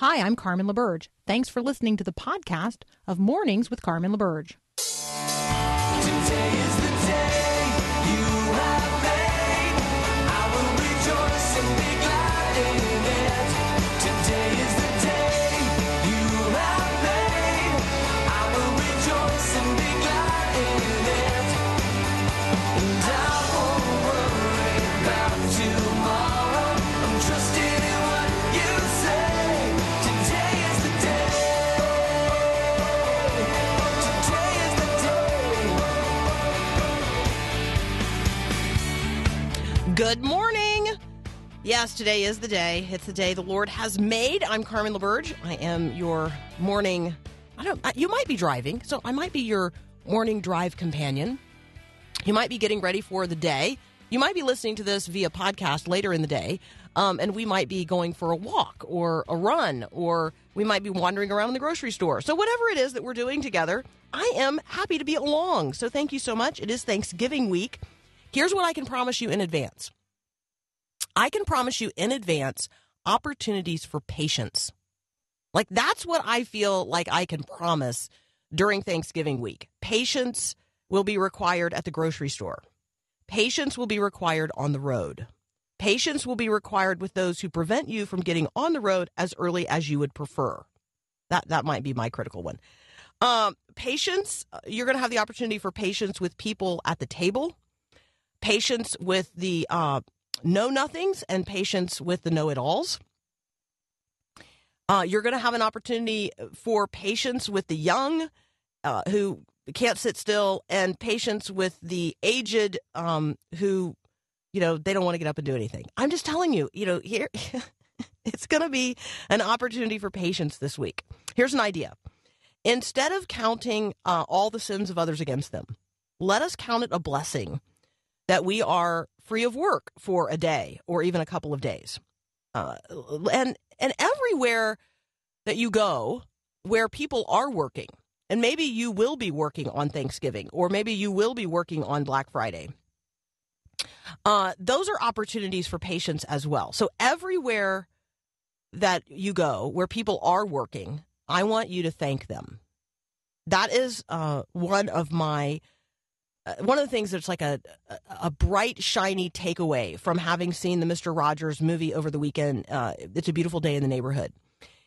Hi, I'm Carmen LaBerge. Thanks for listening to the podcast of Mornings with Carmen LaBerge. Good morning. Yes, today is the day. It's the day the Lord has made. I'm Carmen LaBerge. I am your morning. I don't. You might be driving, so I might be your morning drive companion. You might be getting ready for the day. You might be listening to this via podcast later in the day, um, and we might be going for a walk or a run, or we might be wandering around in the grocery store. So, whatever it is that we're doing together, I am happy to be along. So, thank you so much. It is Thanksgiving week. Here's what I can promise you in advance I can promise you in advance opportunities for patience. Like, that's what I feel like I can promise during Thanksgiving week. Patience will be required at the grocery store, patience will be required on the road. Patience will be required with those who prevent you from getting on the road as early as you would prefer. That that might be my critical one. Um, patience, uh, you're going to have the opportunity for patience with people at the table, patience with the uh, know nothings, and patience with the know it alls. Uh, you're going to have an opportunity for patience with the young uh, who can't sit still, and patience with the aged um, who, you know, they don't want to get up and do anything. I'm just telling you, you know, here it's going to be an opportunity for patience this week. Here's an idea instead of counting uh, all the sins of others against them, let us count it a blessing that we are free of work for a day or even a couple of days. Uh, and and everywhere that you go where people are working, and maybe you will be working on Thanksgiving, or maybe you will be working on Black Friday. Uh, those are opportunities for patients as well. So everywhere that you go where people are working, I want you to thank them. That is uh, one of my one of the things that's like a, a a bright shiny takeaway from having seen the Mister Rogers movie over the weekend. Uh, it's a beautiful day in the neighborhood.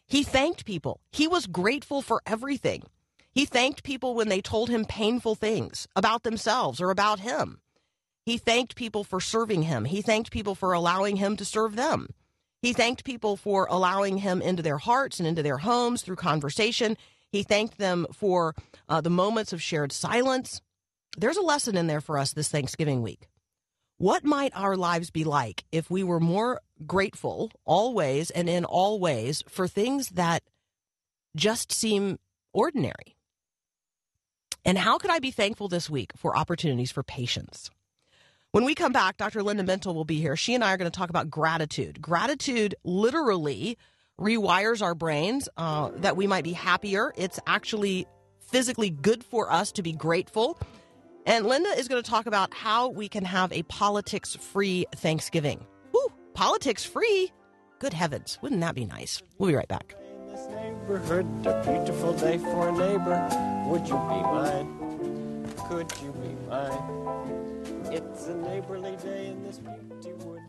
He thanked people. He was grateful for everything. He thanked people when they told him painful things about themselves or about him. He thanked people for serving him. He thanked people for allowing him to serve them. He thanked people for allowing him into their hearts and into their homes through conversation. He thanked them for uh, the moments of shared silence. There's a lesson in there for us this Thanksgiving week. What might our lives be like if we were more grateful always and in all ways for things that just seem ordinary? And how could I be thankful this week for opportunities for patience? When we come back, Dr. Linda Mintle will be here. She and I are going to talk about gratitude. Gratitude literally rewires our brains uh, that we might be happier. It's actually physically good for us to be grateful. And Linda is going to talk about how we can have a politics free Thanksgiving. Woo, politics free? Good heavens. Wouldn't that be nice? We'll be right back. It's a neighborly day in this beauty wood.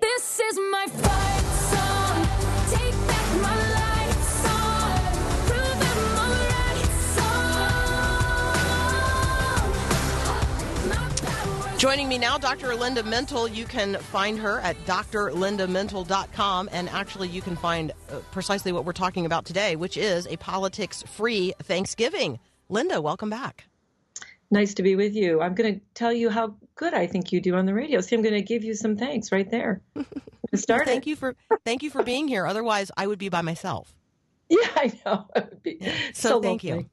This is my fight song. Take back my life Joining me now, Dr. Linda Mintle. You can find her at drlindamintle.com. And actually, you can find uh, precisely what we're talking about today, which is a politics free Thanksgiving. Linda, welcome back. Nice to be with you. I'm going to tell you how good I think you do on the radio. See, I'm going to give you some thanks right there. Start thank you for thank you for being here. Otherwise, I would be by myself. Yeah, I know. It would be So, so thank you.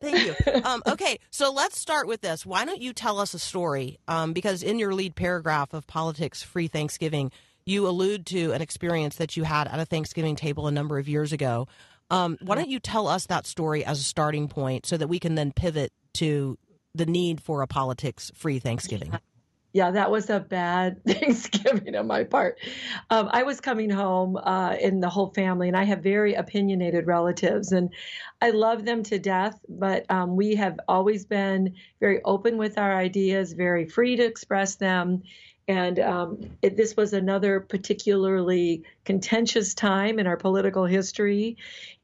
Thank you. Um, okay, so let's start with this. Why don't you tell us a story? Um, because in your lead paragraph of Politics Free Thanksgiving, you allude to an experience that you had at a Thanksgiving table a number of years ago. Um, why don't you tell us that story as a starting point so that we can then pivot to the need for a politics free Thanksgiving? Yeah, that was a bad Thanksgiving on my part. Um, I was coming home uh, in the whole family, and I have very opinionated relatives, and I love them to death. But um, we have always been very open with our ideas, very free to express them. And um, it, this was another particularly contentious time in our political history.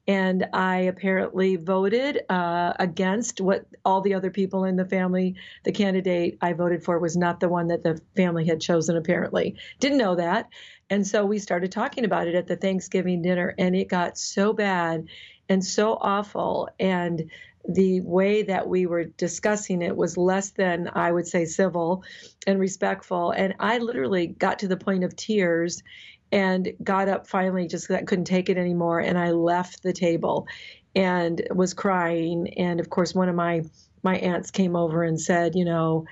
And I apparently voted uh, against what all the other people in the family, the candidate I voted for was not the one that the family had chosen, apparently. Didn't know that. And so we started talking about it at the Thanksgiving dinner, and it got so bad and so awful. And the way that we were discussing it was less than, I would say, civil and respectful. And I literally got to the point of tears and got up finally just I couldn't take it anymore. And I left the table and was crying. And of course, one of my, my aunts came over and said, you know,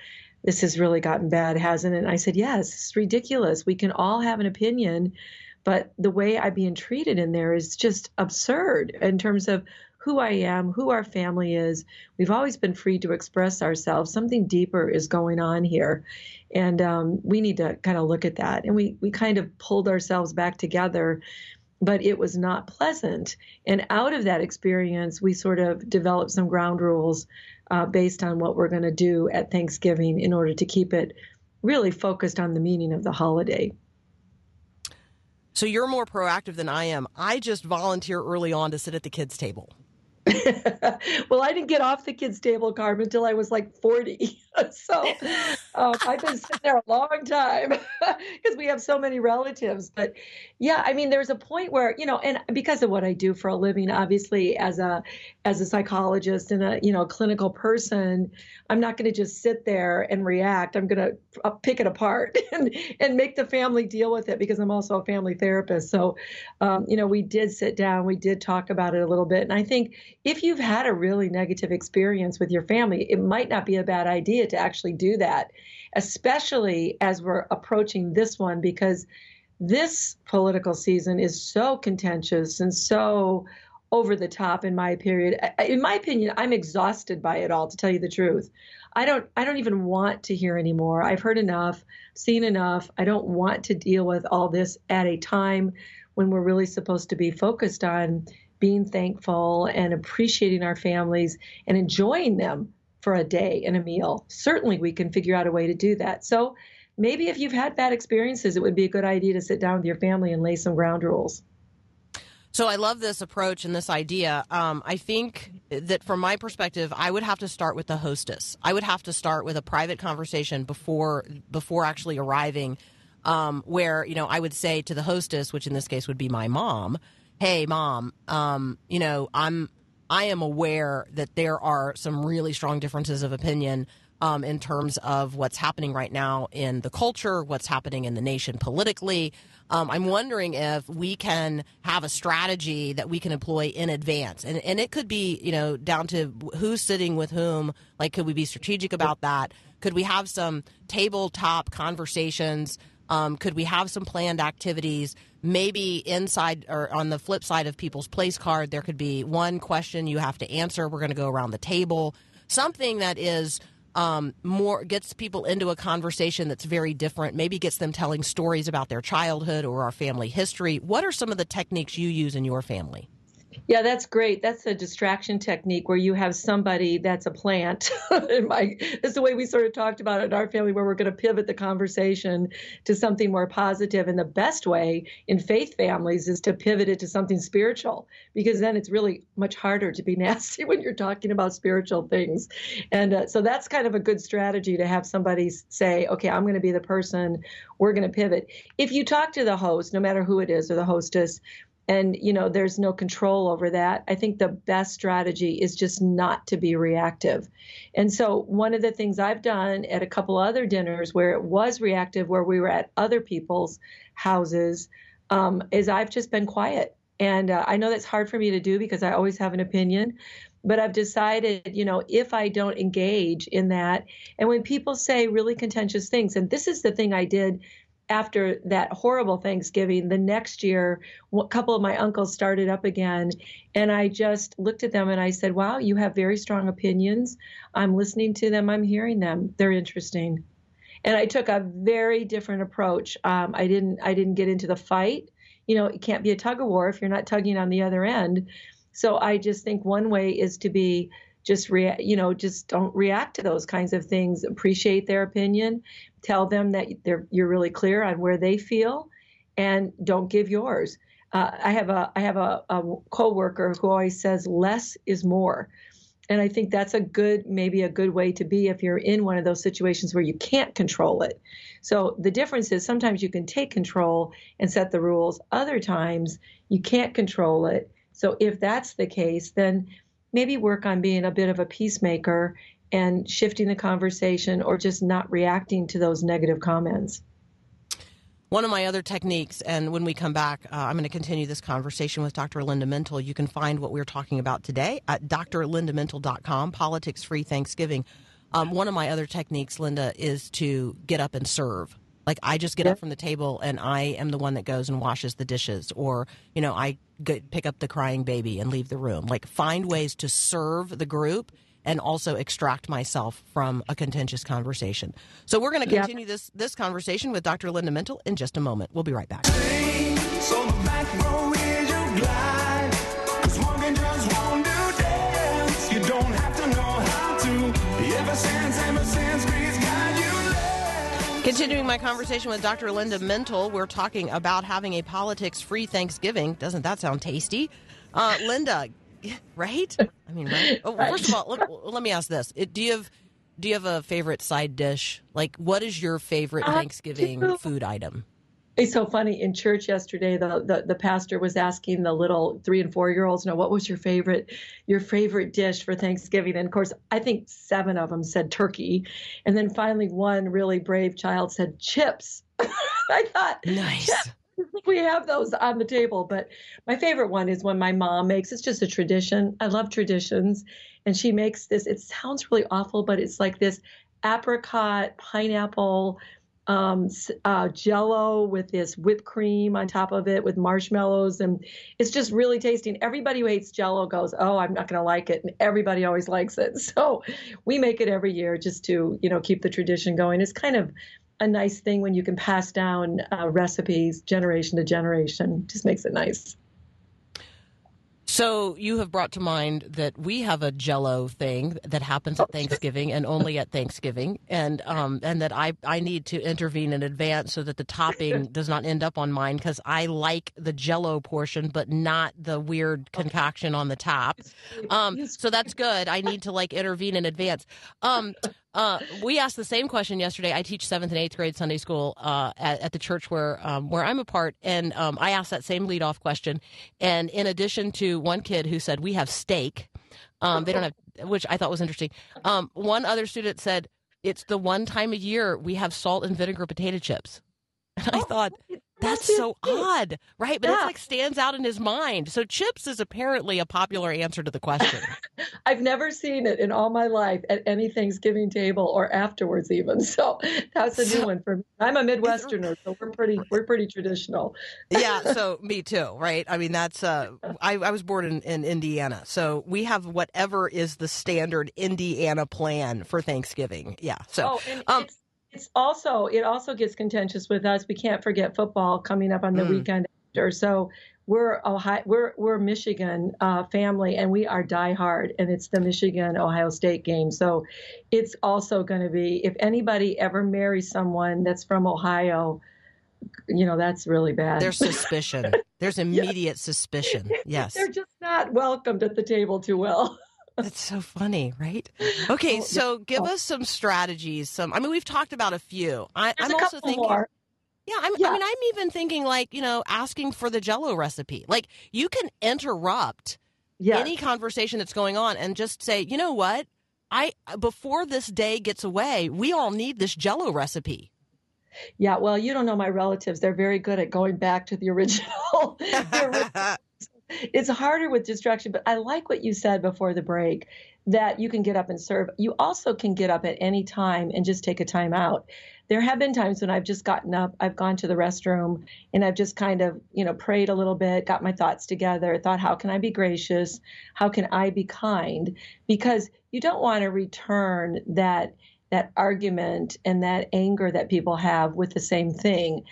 this has really gotten bad, hasn't it? And I said, yes, it's ridiculous. We can all have an opinion, but the way I'm being treated in there is just absurd in terms of who I am, who our family is. We've always been free to express ourselves. Something deeper is going on here. And um, we need to kind of look at that. And we, we kind of pulled ourselves back together, but it was not pleasant. And out of that experience, we sort of developed some ground rules uh, based on what we're going to do at Thanksgiving in order to keep it really focused on the meaning of the holiday. So you're more proactive than I am. I just volunteer early on to sit at the kids' table. well, I didn't get off the kids' table, Carmen, until I was like 40. so um, I've been sitting there a long time because we have so many relatives. But yeah, I mean, there's a point where you know, and because of what I do for a living, obviously as a as a psychologist and a you know clinical person, I'm not going to just sit there and react. I'm going to pick it apart and and make the family deal with it because I'm also a family therapist. So, um, you know, we did sit down, we did talk about it a little bit, and I think if you've had a really negative experience with your family, it might not be a bad idea to actually do that, especially as we're approaching this one because this political season is so contentious and so over the top in my period. In my opinion i'm exhausted by it all to tell you the truth. I don't i don't even want to hear anymore. I've heard enough seen enough. I don't want to deal with all this at a time when we're really supposed to be focused on being thankful and appreciating our families and enjoying them for a day and a meal certainly we can figure out a way to do that so maybe if you've had bad experiences it would be a good idea to sit down with your family and lay some ground rules So I love this approach and this idea. Um, I think that from my perspective, I would have to start with the hostess. I would have to start with a private conversation before before actually arriving, um, where you know I would say to the hostess, which in this case would be my mom, "Hey, mom, um, you know I'm I am aware that there are some really strong differences of opinion." Um, in terms of what's happening right now in the culture, what's happening in the nation politically. Um, I'm wondering if we can have a strategy that we can employ in advance, and and it could be you know down to who's sitting with whom. Like, could we be strategic about that? Could we have some tabletop conversations? Um, could we have some planned activities? Maybe inside or on the flip side of people's place card, there could be one question you have to answer. We're going to go around the table. Something that is um, more gets people into a conversation that's very different. Maybe gets them telling stories about their childhood or our family history. What are some of the techniques you use in your family? Yeah, that's great. That's a distraction technique where you have somebody that's a plant. my, that's the way we sort of talked about it in our family, where we're going to pivot the conversation to something more positive. And the best way in faith families is to pivot it to something spiritual, because then it's really much harder to be nasty when you're talking about spiritual things. And uh, so that's kind of a good strategy to have somebody say, okay, I'm going to be the person, we're going to pivot. If you talk to the host, no matter who it is or the hostess, and you know there's no control over that. I think the best strategy is just not to be reactive. And so one of the things i've done at a couple other dinners where it was reactive where we were at other people's houses um, is i've just been quiet. And uh, i know that's hard for me to do because i always have an opinion but I've decided, you know, if I don't engage in that, and when people say really contentious things, and this is the thing I did after that horrible Thanksgiving, the next year, a couple of my uncles started up again. And I just looked at them and I said, Wow, you have very strong opinions. I'm listening to them, I'm hearing them. They're interesting. and I took a very different approach. Um, I didn't I didn't get into the fight. You know, it can't be a tug of war if you're not tugging on the other end. So I just think one way is to be just rea- you know just don't react to those kinds of things. Appreciate their opinion. Tell them that you're really clear on where they feel, and don't give yours. Uh, I have a I have a, a coworker who always says less is more. And I think that's a good, maybe a good way to be if you're in one of those situations where you can't control it. So the difference is sometimes you can take control and set the rules. Other times you can't control it. So if that's the case, then maybe work on being a bit of a peacemaker and shifting the conversation or just not reacting to those negative comments. One of my other techniques, and when we come back, uh, I'm going to continue this conversation with Dr. Linda Mintle. You can find what we're talking about today at drlindamintle.com, Politics Free Thanksgiving. Um, one of my other techniques, Linda, is to get up and serve. Like I just get up from the table and I am the one that goes and washes the dishes, or you know I go, pick up the crying baby and leave the room. Like find ways to serve the group and also extract myself from a contentious conversation. So we're going to Yeah. continue this this conversation with Dr. Linda Mintle in just a moment. We'll be right back. Continuing my conversation with Dr. Linda Mintle, we're talking about having a politics free Thanksgiving. Doesn't that sound tasty? Uh, Linda, right? I mean, right? Oh, well, First of all, let, let me ask this: Do you have do you have a favorite side dish? Like, what is your favorite Thanksgiving food item? It's so funny. In church yesterday, the, the, the pastor was asking the little three and four year olds, "Know what was your favorite your favorite dish for Thanksgiving?" And of course, I think seven of them said turkey, and then finally one really brave child said chips. I thought, Nice. we have those on the table. But my favorite one is when my mom makes. It's just a tradition. I love traditions, and she makes this. It sounds really awful, but it's like this apricot pineapple um, uh, jello with this whipped cream on top of it with marshmallows, and it's just really tasty. And everybody who hates jello goes, "Oh, I'm not going to like it," and everybody always likes it. So we make it every year just to you know keep the tradition going. It's kind of a nice thing when you can pass down uh, recipes generation to generation. Just makes it nice. So you have brought to mind that we have a Jello thing that happens at Thanksgiving and only at Thanksgiving, and um, and that I I need to intervene in advance so that the topping does not end up on mine because I like the Jello portion, but not the weird concoction on the top. Um, so that's good. I need to like intervene in advance. Um, uh, we asked the same question yesterday. I teach seventh and eighth grade Sunday school uh, at, at the church where um, where I'm a part, and um, I asked that same leadoff question. And in addition to one kid who said we have steak, um, they don't have, which I thought was interesting. Um, one other student said it's the one time a year we have salt and vinegar potato chips. And I thought that's so odd, right? But it's Yeah. like stands out in his mind. So chips is apparently a popular answer to the question. I've never seen it in all my life at any Thanksgiving table or afterwards even. So that's a new one for me. I'm a Midwesterner, so we're pretty we're pretty traditional. yeah so me too right i mean that's uh i, I was born in, in indiana so we have whatever is the standard indiana plan for thanksgiving yeah so Oh, um, it's, also it also gets contentious with us. We can't forget football coming up on the Mm. weekend after. So we're Ohio, we're we're Michigan uh, family, and we are diehard, and it's the Michigan Ohio State game. So it's also going to be if anybody ever marries someone that's from Ohio, you know that's really bad. there's suspicion there's immediate suspicion yes They're just not welcomed at the table too well. That's so funny right mm-hmm. okay Oh, so give oh. us some strategies some i mean we've talked about a few I, I'm a also thinking more. Yeah, I'm, I mean, I'm even thinking like, you know, asking for the jello recipe. Like, you can interrupt Yeah. any conversation that's going on and just say, you know what? I before this day gets away, we all need this jello recipe. Yeah, well, you don't know my relatives. They're very good at going back to the original. the ori- it's harder with distraction, but I like what you said before the break that you can get up and serve. You also can get up at any time and just take a time out. There have been times when I've just gotten up, I've gone to the restroom, and I've just kind of, you know, prayed a little bit, got my thoughts together, thought, how can I be gracious? How can I be kind? Because you don't want to return that that argument and that anger that people have with the same thing.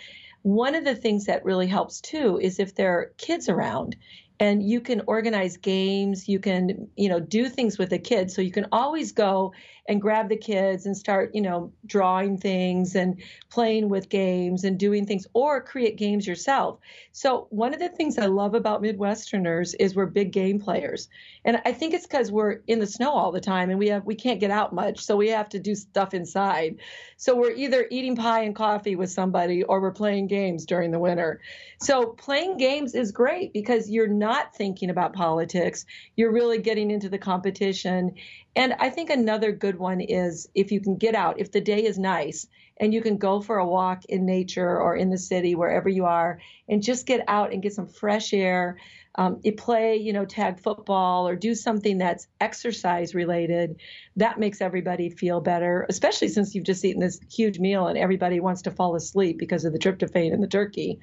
One of the things that really helps too is if there are kids around and you can organize games, you can, you know, do things with the kids. So you can always go and grab the kids and start, you know, drawing things and playing with games and doing things or create games yourself. So one of the things I love about Midwesterners is we're big game players. And I think it's because we're in the snow all the time and we have we can't get out much. So we have to do stuff inside. So we're either eating pie and coffee with somebody or we're playing games during the winter. So playing games is great because you're not thinking about politics. You're really getting into the competition. And I think another good one is if you can get out, if the day is nice and you can go for a walk in nature or in the city, wherever you are, and just get out and get some fresh air. Um, play, you know, tag football or do something that's exercise related. That makes everybody feel better, especially since you've just eaten this huge meal and everybody wants to fall asleep because of the tryptophan in the turkey.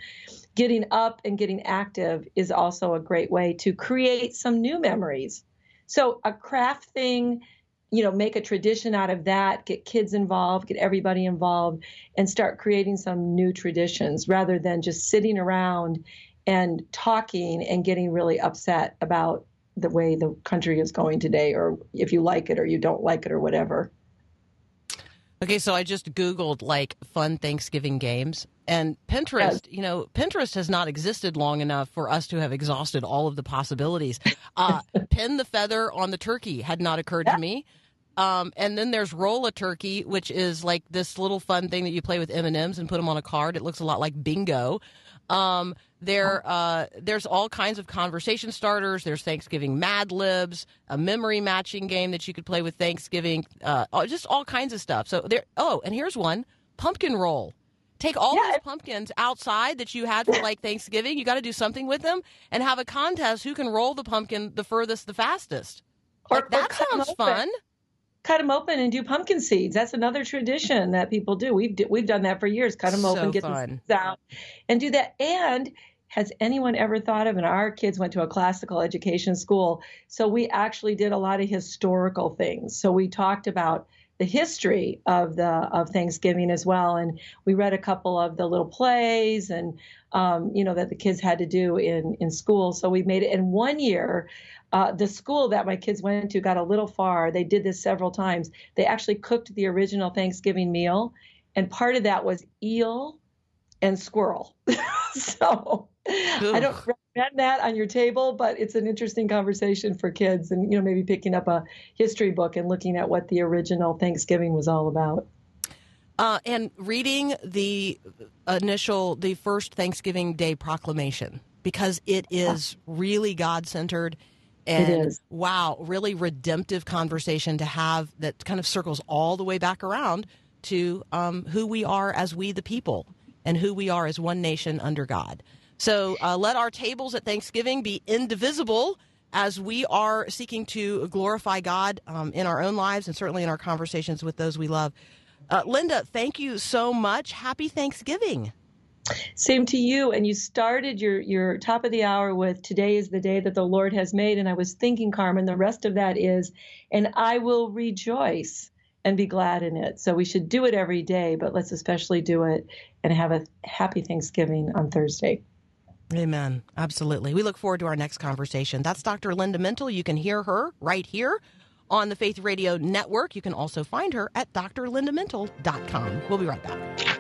Getting up and getting active is also a great way to create some new memories. So a craft thing, you know, make a tradition out of that, get kids involved, get everybody involved, and start creating some new traditions rather than just sitting around and talking and getting really upset about the way the country is going today, or if you like it or you don't like it or whatever. Okay, so I just Googled like fun Thanksgiving games. And Pinterest, you know, Pinterest has not existed long enough for us to have exhausted all of the possibilities. Uh, pin the feather on the turkey had not occurred to me. Um, and then there's roll a turkey, which is like this little fun thing that you play with M and M's and put them on a card. It looks a lot like bingo. Um, there, uh, there's all kinds of conversation starters. There's Thanksgiving Mad Libs, a memory matching game that you could play with Thanksgiving. Uh, just all kinds of stuff. So there. Oh, and here's one: pumpkin roll. Take all those pumpkins outside that you had for like Thanksgiving. You got to do something with them and have a contest who can roll the pumpkin the furthest, the fastest. Or- Like, that 'em sounds open. Fun. Cut them open and do pumpkin seeds. That's another tradition that people do. We've d- we've done that for years. Cut them So open, get the seeds out, and do that. And has anyone ever thought of? And our kids went to a classical education school, so we actually did a lot of historical things. So we talked about the history of the of Thanksgiving as well, and we read a couple of the little plays and um, you know that the kids had to do in in school. So we made it. And one year, uh, the school that my kids went to got a little far. They did this several times. They actually cooked the original Thanksgiving meal, and part of that was eel and squirrel. so I don't recommend that on your table, but it's an interesting conversation for kids, and you know maybe picking up a history book and looking at what the original Thanksgiving was all about. Uh, and reading the initial, the first Thanksgiving Day proclamation because it is really God centered and wow, really redemptive conversation to have that kind of circles all the way back around to um, who we are as we the people and who we are as one nation under God. So uh, let our tables at Thanksgiving be indivisible as we are seeking to glorify God um, in our own lives and certainly in our conversations with those we love. Uh, Linda, thank you so much. Happy Thanksgiving. Same to you. And you started your your top of the hour with "Today is the day that the Lord has made," and I was thinking, Carmen, the rest of that is, "And I will rejoice and be glad in it." So we should do it every day, but let's especially do it and have a happy Thanksgiving on Thursday. Amen. Absolutely. We look forward to our next conversation. That's Dr. Linda Mintle. You can hear her right here on the Faith Radio Network. You can also find her at drlindamintle.com. We'll be right back.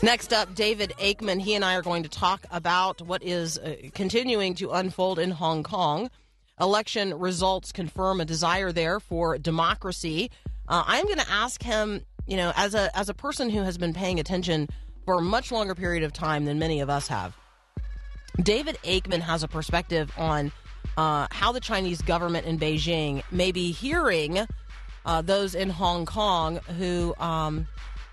Next up, David Aikman. He and I are going to talk about what is uh, continuing to unfold in Hong Kong. Election results confirm a desire there for democracy. Uh, I'm going to ask him, you know, as a as a person who has been paying attention for a much longer period of time than many of us have. David Aikman has a perspective on uh, how the Chinese government in Beijing may be hearing uh, those in Hong Kong who, um,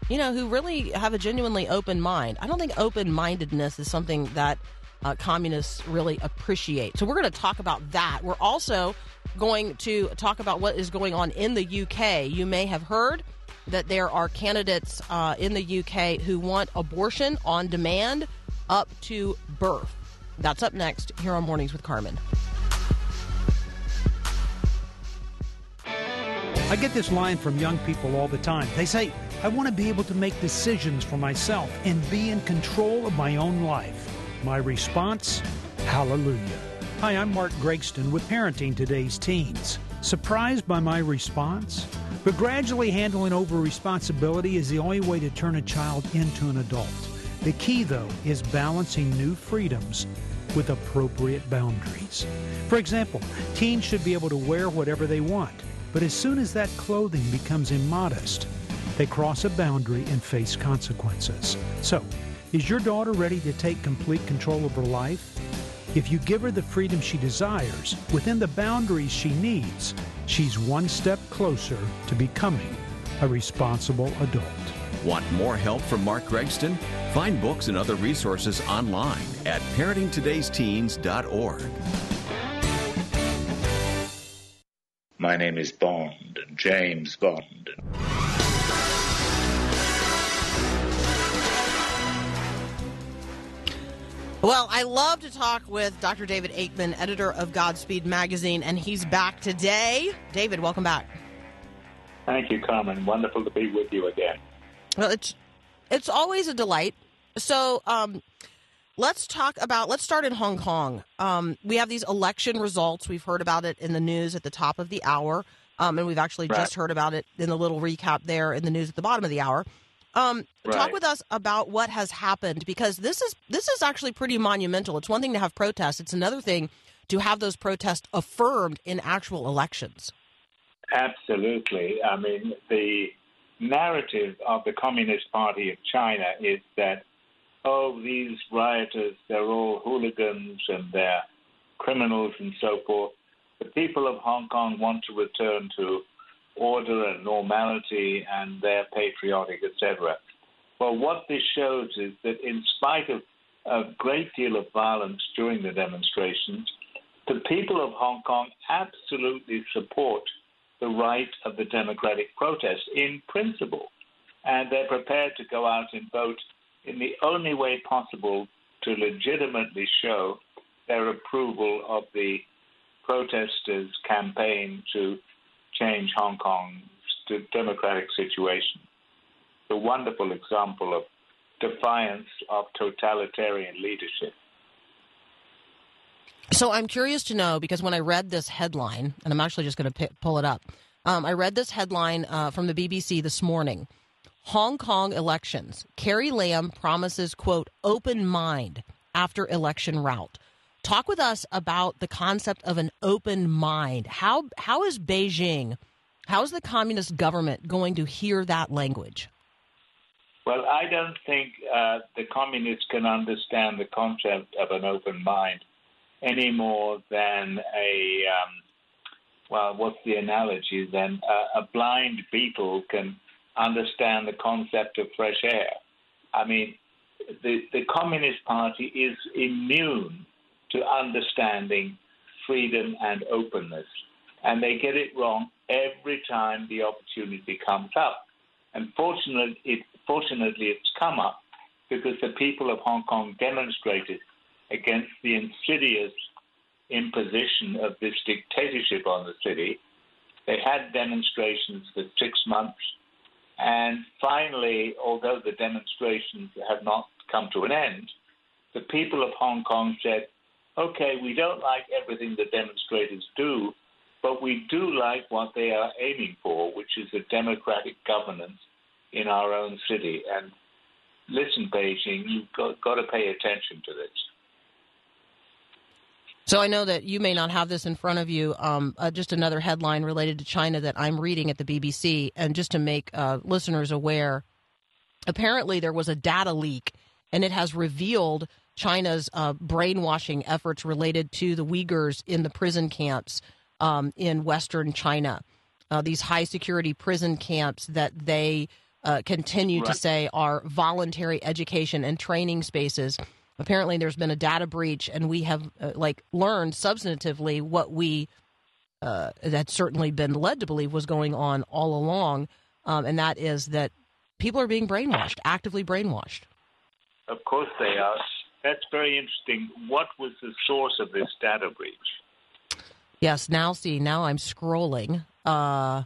you know, who really have a genuinely open mind. I don't think open mindedness is something that uh, communists really appreciate. So we're going to talk about that. We're also going to talk about what is going on in the UK. You may have heard that there are candidates uh, in the UK who want abortion on demand up to birth. That's up next here on Mornings with Carmen. I get this line from young people all the time. They say, I want to be able to make decisions for myself and be in control of my own life. My response, hallelujah. Hi, I'm Mark Gregston with Parenting Today's Teens. Surprised by my response? But gradually handling over responsibility is the only way to turn a child into an adult. The key, though, is balancing new freedoms with appropriate boundaries. For example, teens should be able to wear whatever they want, but as soon as that clothing becomes immodest, they cross a boundary and face consequences. So, is your daughter ready to take complete control of her life? If you give her the freedom she desires within the boundaries she needs, she's one step closer to becoming a responsible adult. Want more help from Mark Gregston? Find books and other resources online at parentingtodaysteens.org. My name is Bond, James Bond. Well, I love to talk with Dr. David Aikman, editor of Godspeed Magazine, and he's back today. David, welcome back. Thank you, Carmen. Wonderful to be with you again. Well, it's it's always a delight. So, um, let's talk about. Let's start in Hong Kong. Um, we have these election results. We've heard about it in the news at the top of the hour, um, and we've actually Right. just heard about it in the little recap there in the news at the bottom of the hour. Um, Talk with us about what has happened because this is this is actually pretty monumental. It's one thing to have protests; it's another thing to have those protests affirmed in actual elections. Absolutely. I mean, the narrative of the Communist Party of China is that, oh, these rioters, they're all hooligans and they're criminals and so forth. The people of Hong Kong want to return to order and normality and they're patriotic, etc. Well, what this shows is that in spite of a great deal of violence during the demonstrations, the people of Hong Kong absolutely support the right of the democratic protest in principle. And they're prepared to go out and vote in the only way possible to legitimately show their approval of the protesters' campaign to change Hong Kong's democratic situation. The wonderful example of defiance of totalitarian leadership. So I'm curious to know because when I read this headline, and I'm actually just going to pull it up, um, I read this headline uh, from the BBC this morning. Hong Kong elections. Carrie Lam promises, quote, open mind after election rout. Talk with us about the concept of an open mind. How how is Beijing, how is the communist government going to hear that language? Well, I don't think uh, the communists can understand the concept of an open mind any more than a, um, well, what's the analogy then? Uh, a blind beetle can understand the concept of fresh air. I mean, the, the Communist Party is immune to understanding freedom and openness. And they get it wrong every time the opportunity comes up. And fortunately, it, fortunately, it's come up because the people of Hong Kong demonstrated against the insidious imposition of this dictatorship on the city. They had demonstrations for six months. And finally, although the demonstrations have not come to an end, the people of Hong Kong said, okay, we don't like everything the demonstrators do, but we do like what they are aiming for, which is a democratic governance in our own city. And listen, Beijing, you've got, got to pay attention to this. So I know that you may not have this in front of you. Um, uh, just another headline related to China that I'm reading at the BBC, and just to make uh, listeners aware, apparently there was a data leak, and it has revealed China's uh, brainwashing efforts related to the Uyghurs in the prison camps um, in Western China. Uh, these high security prison camps that they uh, continue to say are voluntary education and training spaces apparently there's been a data breach and we have uh, like learned substantively what we uh, had certainly been led to believe was going on all along um, and that is that people are being brainwashed, actively brainwashed. Of course they are. That's very interesting. What was the source of this data breach? Yes, now see, now I'm scrolling. Uh,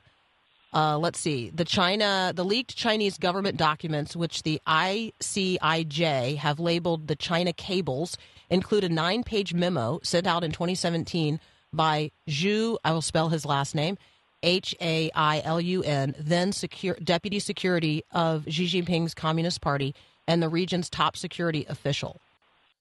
uh, let's see. The China, the leaked Chinese government documents, which the ICIJ have labeled the China cables, include a nine-page memo sent out in 2017 by Zhu. I will spell his last name. H A I L U N, then secure, deputy security of Xi Jinping's Communist Party and the region's top security official.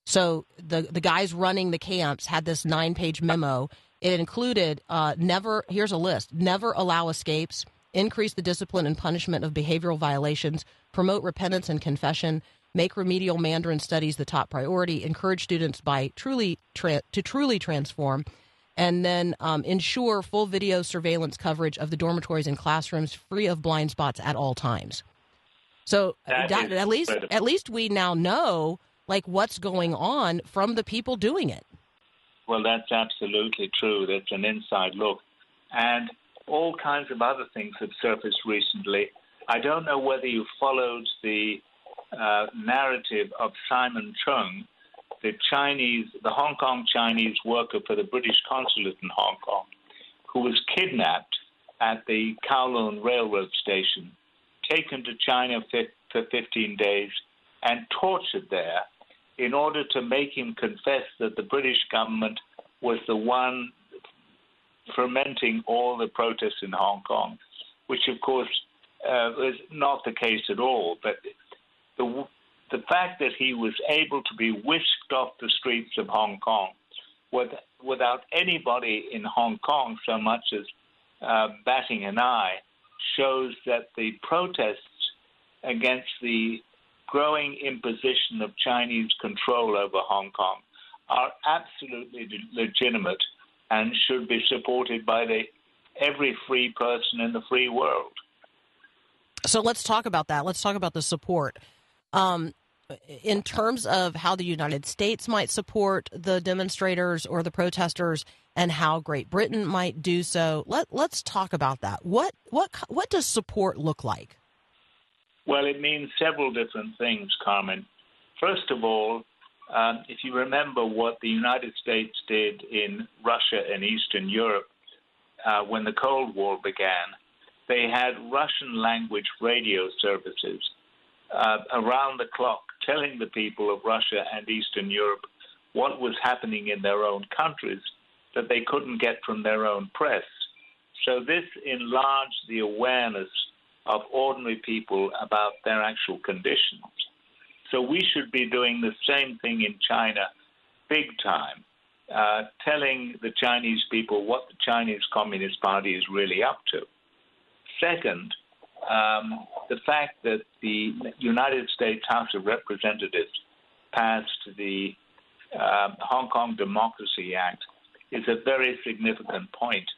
So the the guys running the camps had this nine page memo. It included uh, never. Here's a list: never allow escapes, increase the discipline and punishment of behavioral violations, promote repentance and confession, make remedial Mandarin studies the top priority, encourage students by truly tra- to truly transform, and then um, ensure full video surveillance coverage of the dormitories and classrooms, free of blind spots at all times. So That that- at least incredible. at least we now know like what's going on from the people doing it. Well, that's absolutely true. That's an inside look. And all kinds of other things have surfaced recently. I don't know whether you followed the uh, narrative of Simon Cheng, the Chinese, the Hong Kong Chinese worker for the British consulate in Hong Kong, who was kidnapped at the Kowloon railroad station, taken to China for 15 days, and tortured there in order to make him confess that the British government was the one fermenting all the protests in Hong Kong, which of course uh, was not the case at all. But the the fact that he was able to be whisked off the streets of Hong Kong with, without anybody in Hong Kong so much as uh, batting an eye shows that the protests against the growing imposition of Chinese control over Hong Kong are absolutely legitimate and should be supported by the every free person in the free world. So let's talk about that. Let's talk about the support. Um, in terms of how the United States might support the demonstrators or the protesters, and how Great Britain might do so, let let's talk about that. What what what does support look like? Well, it means several different things, Carmen. First of all, um, if you remember what the United States did in Russia and Eastern Europe uh, when the Cold War began, they had Russian language radio services uh, around the clock telling the people of Russia and Eastern Europe what was happening in their own countries that they couldn't get from their own press. So this enlarged the awareness of ordinary people about their actual conditions. So we should be doing the same thing in China, big time, uh, telling the Chinese people what the Chinese Communist Party is really up to. Second, um, the fact that the United States House of Representatives passed the um, Hong Kong Democracy Act is a very significant point.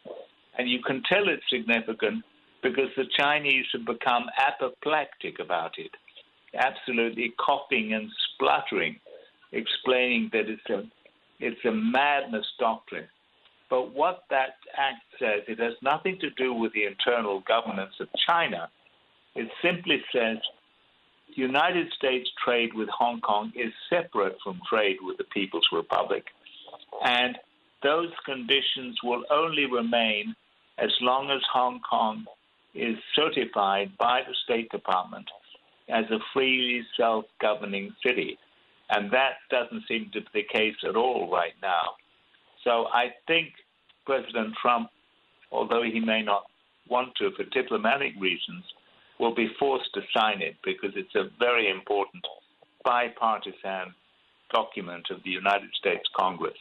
And you can tell it's significant because the Chinese have become apoplectic about it, absolutely coughing and spluttering, explaining that it's a, it's a madness doctrine. But what that act says, it has nothing to do with the internal governance of China. It simply says United States trade with Hong Kong is separate from trade with the People's Republic. And those conditions will only remain as long as Hong Kong is certified by the State Department as a freely self governing city. And that doesn't seem to be the case at all right now. So I think President Trump, although he may not want to for diplomatic reasons, will be forced to sign it because it's a very important bipartisan document of the United States Congress.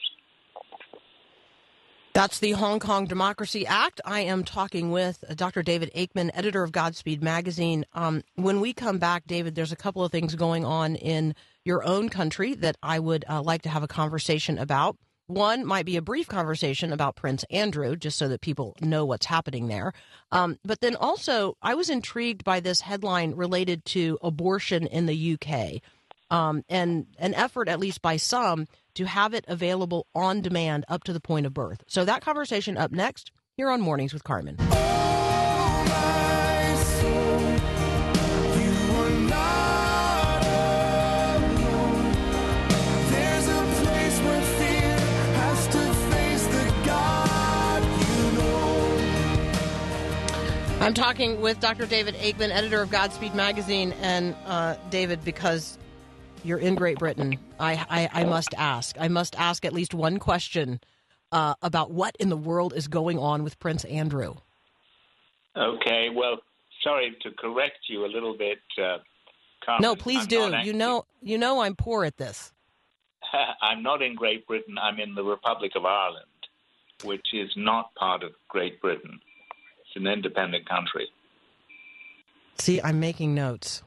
That's the Hong Kong Democracy Act. I am talking with Dr. David Aikman, editor of Godspeed Magazine. Um, when we come back, David, there's a couple of things going on in your own country that I would uh, like to have a conversation about. One might be a brief conversation about Prince Andrew, just so that people know what's happening there. Um, but then also, I was intrigued by this headline related to abortion in the UK um, and an effort, at least by some, to have it available on demand up to the point of birth. So that conversation up next here on Mornings with Carmen. I'm talking with Dr. David Aikman, editor of Godspeed Magazine. And uh, David, because you're in Great Britain, I, I, I must ask. I must ask at least one question uh, about what in the world is going on with Prince Andrew. Okay, well, sorry to correct you a little bit. Uh, Carmen. No, please I'm do. You know, you know, I'm poor at this. I'm not in Great Britain. I'm in the Republic of Ireland, which is not part of Great Britain. It's an independent country. See, I'm making notes.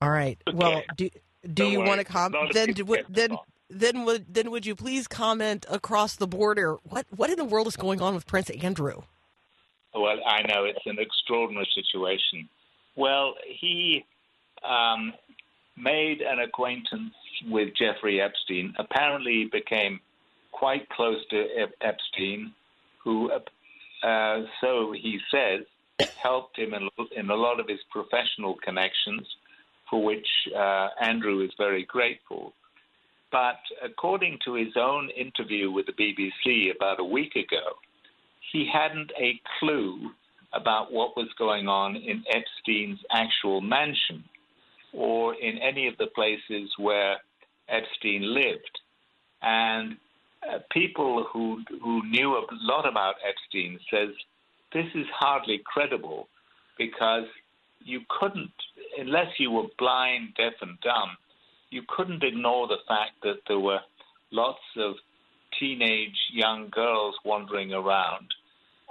All right. Well, do do Don't you worry. want to comment? Then then then would then would you please comment across the border? What what in the world is going on with Prince Andrew? Well, I know it's an extraordinary situation. Well, he um, made an acquaintance with Jeffrey Epstein. Apparently, he became quite close to Ep- Epstein, who, uh, so he says, helped him in, in a lot of his professional connections, for which uh, Andrew is very grateful. But according to his own interview with the BBC about a week ago, he hadn't a clue about what was going on in Epstein's actual mansion or in any of the places where Epstein lived. And uh, people who who knew a lot about Epstein says this is hardly credible because you couldn't, unless you were blind, deaf, and dumb, you couldn't ignore the fact that there were lots of teenage young girls wandering around.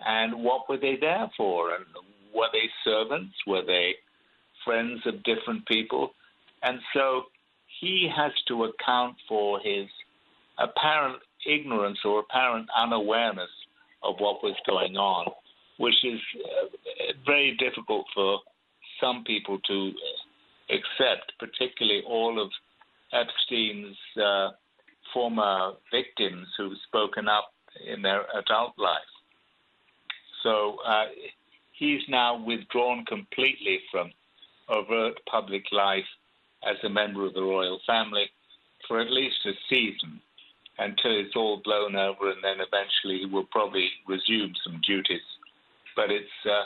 And what were they there for? And were they servants? Were they friends of different people? And so he has to account for his apparent ignorance or apparent unawareness of what was going on, which is uh, very difficult for some people to accept, particularly all of Epstein's uh, former victims who've spoken up in their adult life. So uh, he's now withdrawn completely from overt public life as a member of the royal family for at least a season until it's all blown over, and then eventually he will probably resume some duties. But it's uh,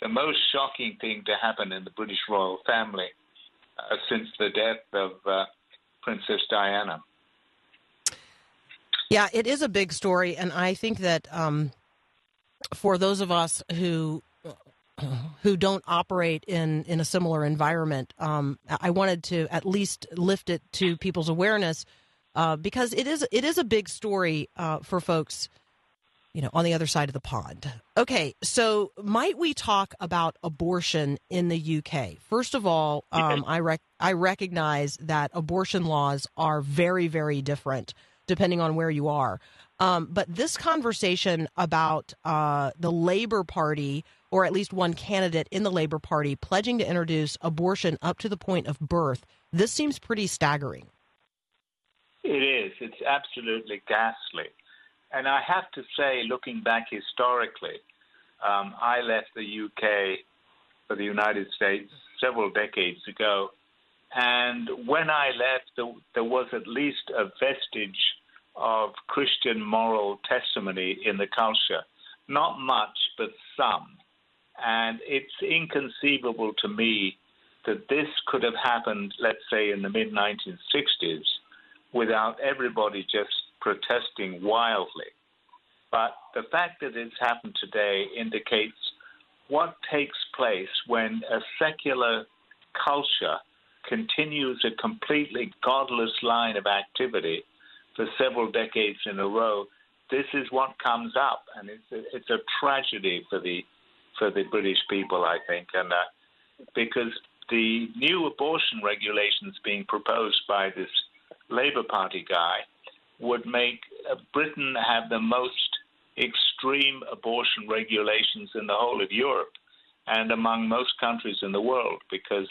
the most shocking thing to happen in the British royal family uh, since the death of uh, Princess Diana. Yeah, it is a big story, and I think that um, for those of us who who don't operate in in a similar environment, um, I wanted to at least lift it to people's awareness uh, because it is it is a big story uh, for folks, you know, on the other side of the pond. Okay, so might we talk about abortion in the UK? First of all, um, I rec- I recognize that abortion laws are very very different depending on where you are. Um, but this conversation about uh, the Labor Party, or at least one candidate in the Labor Party, pledging to introduce abortion up to the point of birth, this seems pretty staggering. It is. It's absolutely ghastly. And I have to say, looking back historically, um, I left the UK for the United States several decades ago. And when I left, there, there was at least a vestige of Christian moral testimony in the culture. Not much, but some. And it's inconceivable to me that this could have happened, let's say, in the mid 1960s without everybody just protesting wildly. But the fact that it's happened today indicates what takes place when a secular culture continues a completely godless line of activity for several decades in a row. This is what comes up, and it's a, it's a tragedy for the for the British people, I think, and uh, because the new abortion regulations being proposed by this Labour Party guy would make uh, Britain have the most extreme abortion regulations in the whole of Europe and among most countries in the world because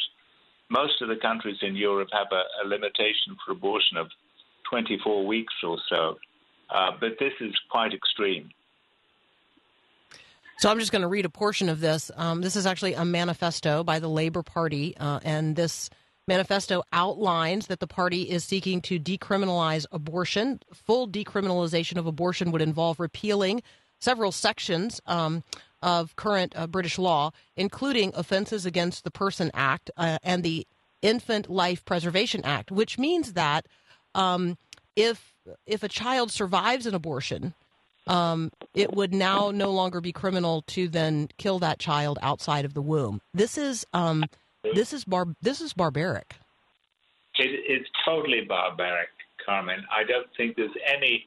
most of the countries in Europe have a, a limitation for abortion of 24 weeks or so. Uh, but this is quite extreme. So I'm just going to read a portion of this. Um, this is actually a manifesto by the Labor Party, uh, and this manifesto outlines that the party is seeking to decriminalize abortion. Full decriminalization of abortion would involve repealing several sections um, of current uh, British law, including Offenses Against the Person Act uh, and the Infant Life Preservation Act, which means that um, if if a child survives an abortion, um, it would now no longer be criminal to then kill that child outside of the womb. This is um, this is bar this is barbaric. It, it's totally barbaric, Carmen. I don't think there's any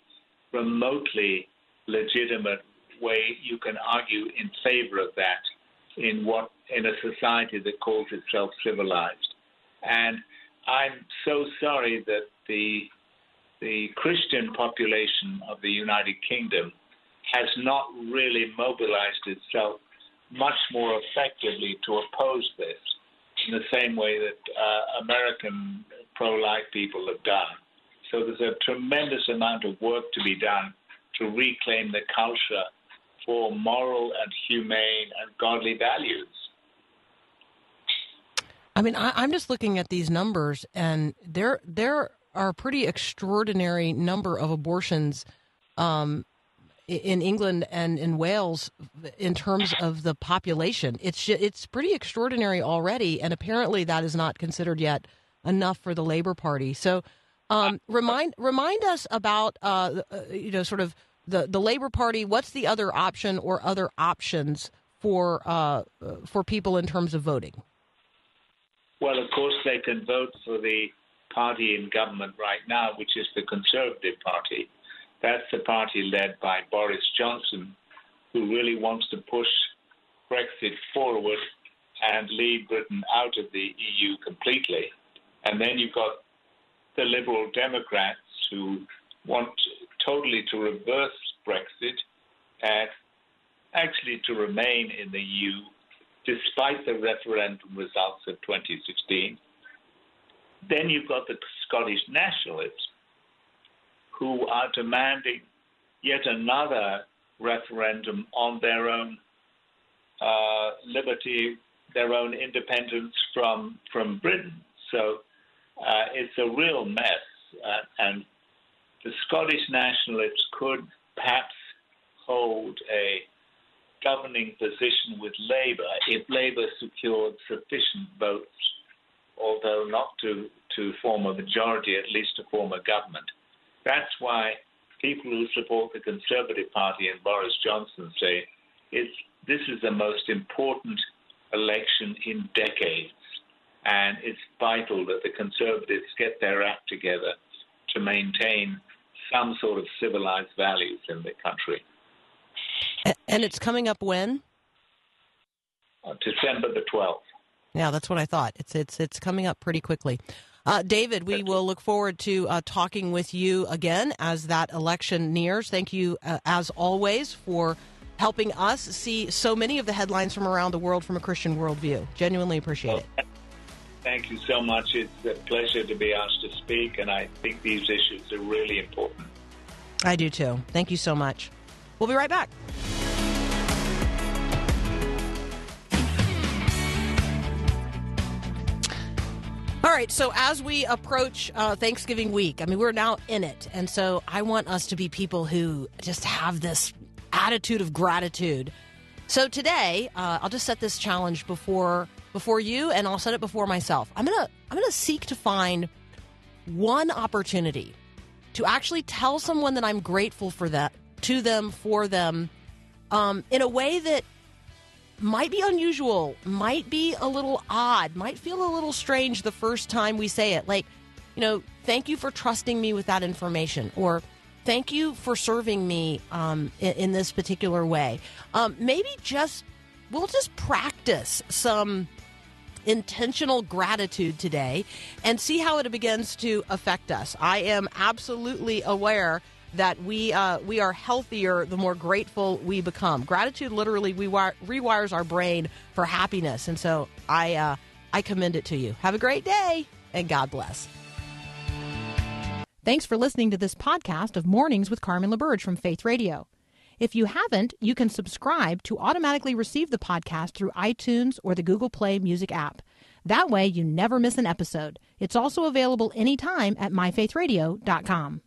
remotely legitimate way you can argue in favor of that in what in a society that calls itself civilized. And I'm so sorry that the the Christian population of the United Kingdom has not really mobilized itself much more effectively to oppose this in the same way that uh, American pro life people have done. So there's a tremendous amount of work to be done to reclaim the culture for moral and humane and godly values. I mean, I, I'm just looking at these numbers, and there there are a pretty extraordinary number of abortions um, in England and in Wales in terms of the population. It's it's pretty extraordinary already, and apparently that is not considered yet enough for the Labour Party. So, um, remind remind us about uh, uh, you know sort of the the Labour Party. What's the other option or other options for uh, uh, for people in terms of voting? Well, of course, they can vote for the party in government right now, which is the Conservative Party. That's the party led by Boris Johnson, who really wants to push Brexit forward and leave Britain out of the EU completely. And then you've got the Liberal Democrats who want totally to reverse Brexit and actually to remain in the EU despite the referendum results of 2016. Then you've got the Scottish nationalists who are demanding yet another referendum on their own uh, liberty, their own independence from from Britain. So uh, it's a real mess, uh, and the Scottish nationalists could perhaps hold a governing position with Labour if Labour secured sufficient votes, although not to, to form a majority, at least to form a government. That's why people who support the Conservative Party and Boris Johnson say it's, this is the most important election in decades, and it's vital that the Conservatives get their act together to maintain some sort of civilized values in the country. And it's coming up when? Uh, December the 12th. Yeah, that's what I thought. It's it's it's coming up pretty quickly. Uh, David, we will look forward to uh, talking with you again as that election nears. Thank you, uh, as always, for helping us see so many of the headlines from around the world from a Christian worldview. Genuinely appreciate it. Thank you so much. It's a pleasure to be asked to speak, and I think these issues are really important. I do too. Thank you so much. We'll be right back. All right, so as we approach uh, Thanksgiving week, I mean, we're now in it. And so I want us to be people who just have this attitude of gratitude. So today, uh, I'll just set this challenge before before you, and I'll set it before myself. I'm gonna I'm gonna seek to find one opportunity to actually tell someone that I'm grateful for that to them for them um, in a way that might be unusual, might be a little odd, might feel a little strange the first time we say it. Like, you know, thank you for trusting me with that information, or thank you for serving me um, in, in this particular way. Um, maybe just we'll just practice some intentional gratitude today and see how it begins to affect us. I am absolutely aware that we uh, we are healthier the more grateful we become. Gratitude literally we wi- rewires our brain for happiness, and so I uh, I commend it to you. Have a great day, and God bless. Thanks for listening to this podcast of Mornings with Carmen LaBerge from Faith Radio. If you haven't, you can subscribe to automatically receive the podcast through iTunes or the Google Play Music app. That way, you never miss an episode. It's also available anytime at myfaithradio.com.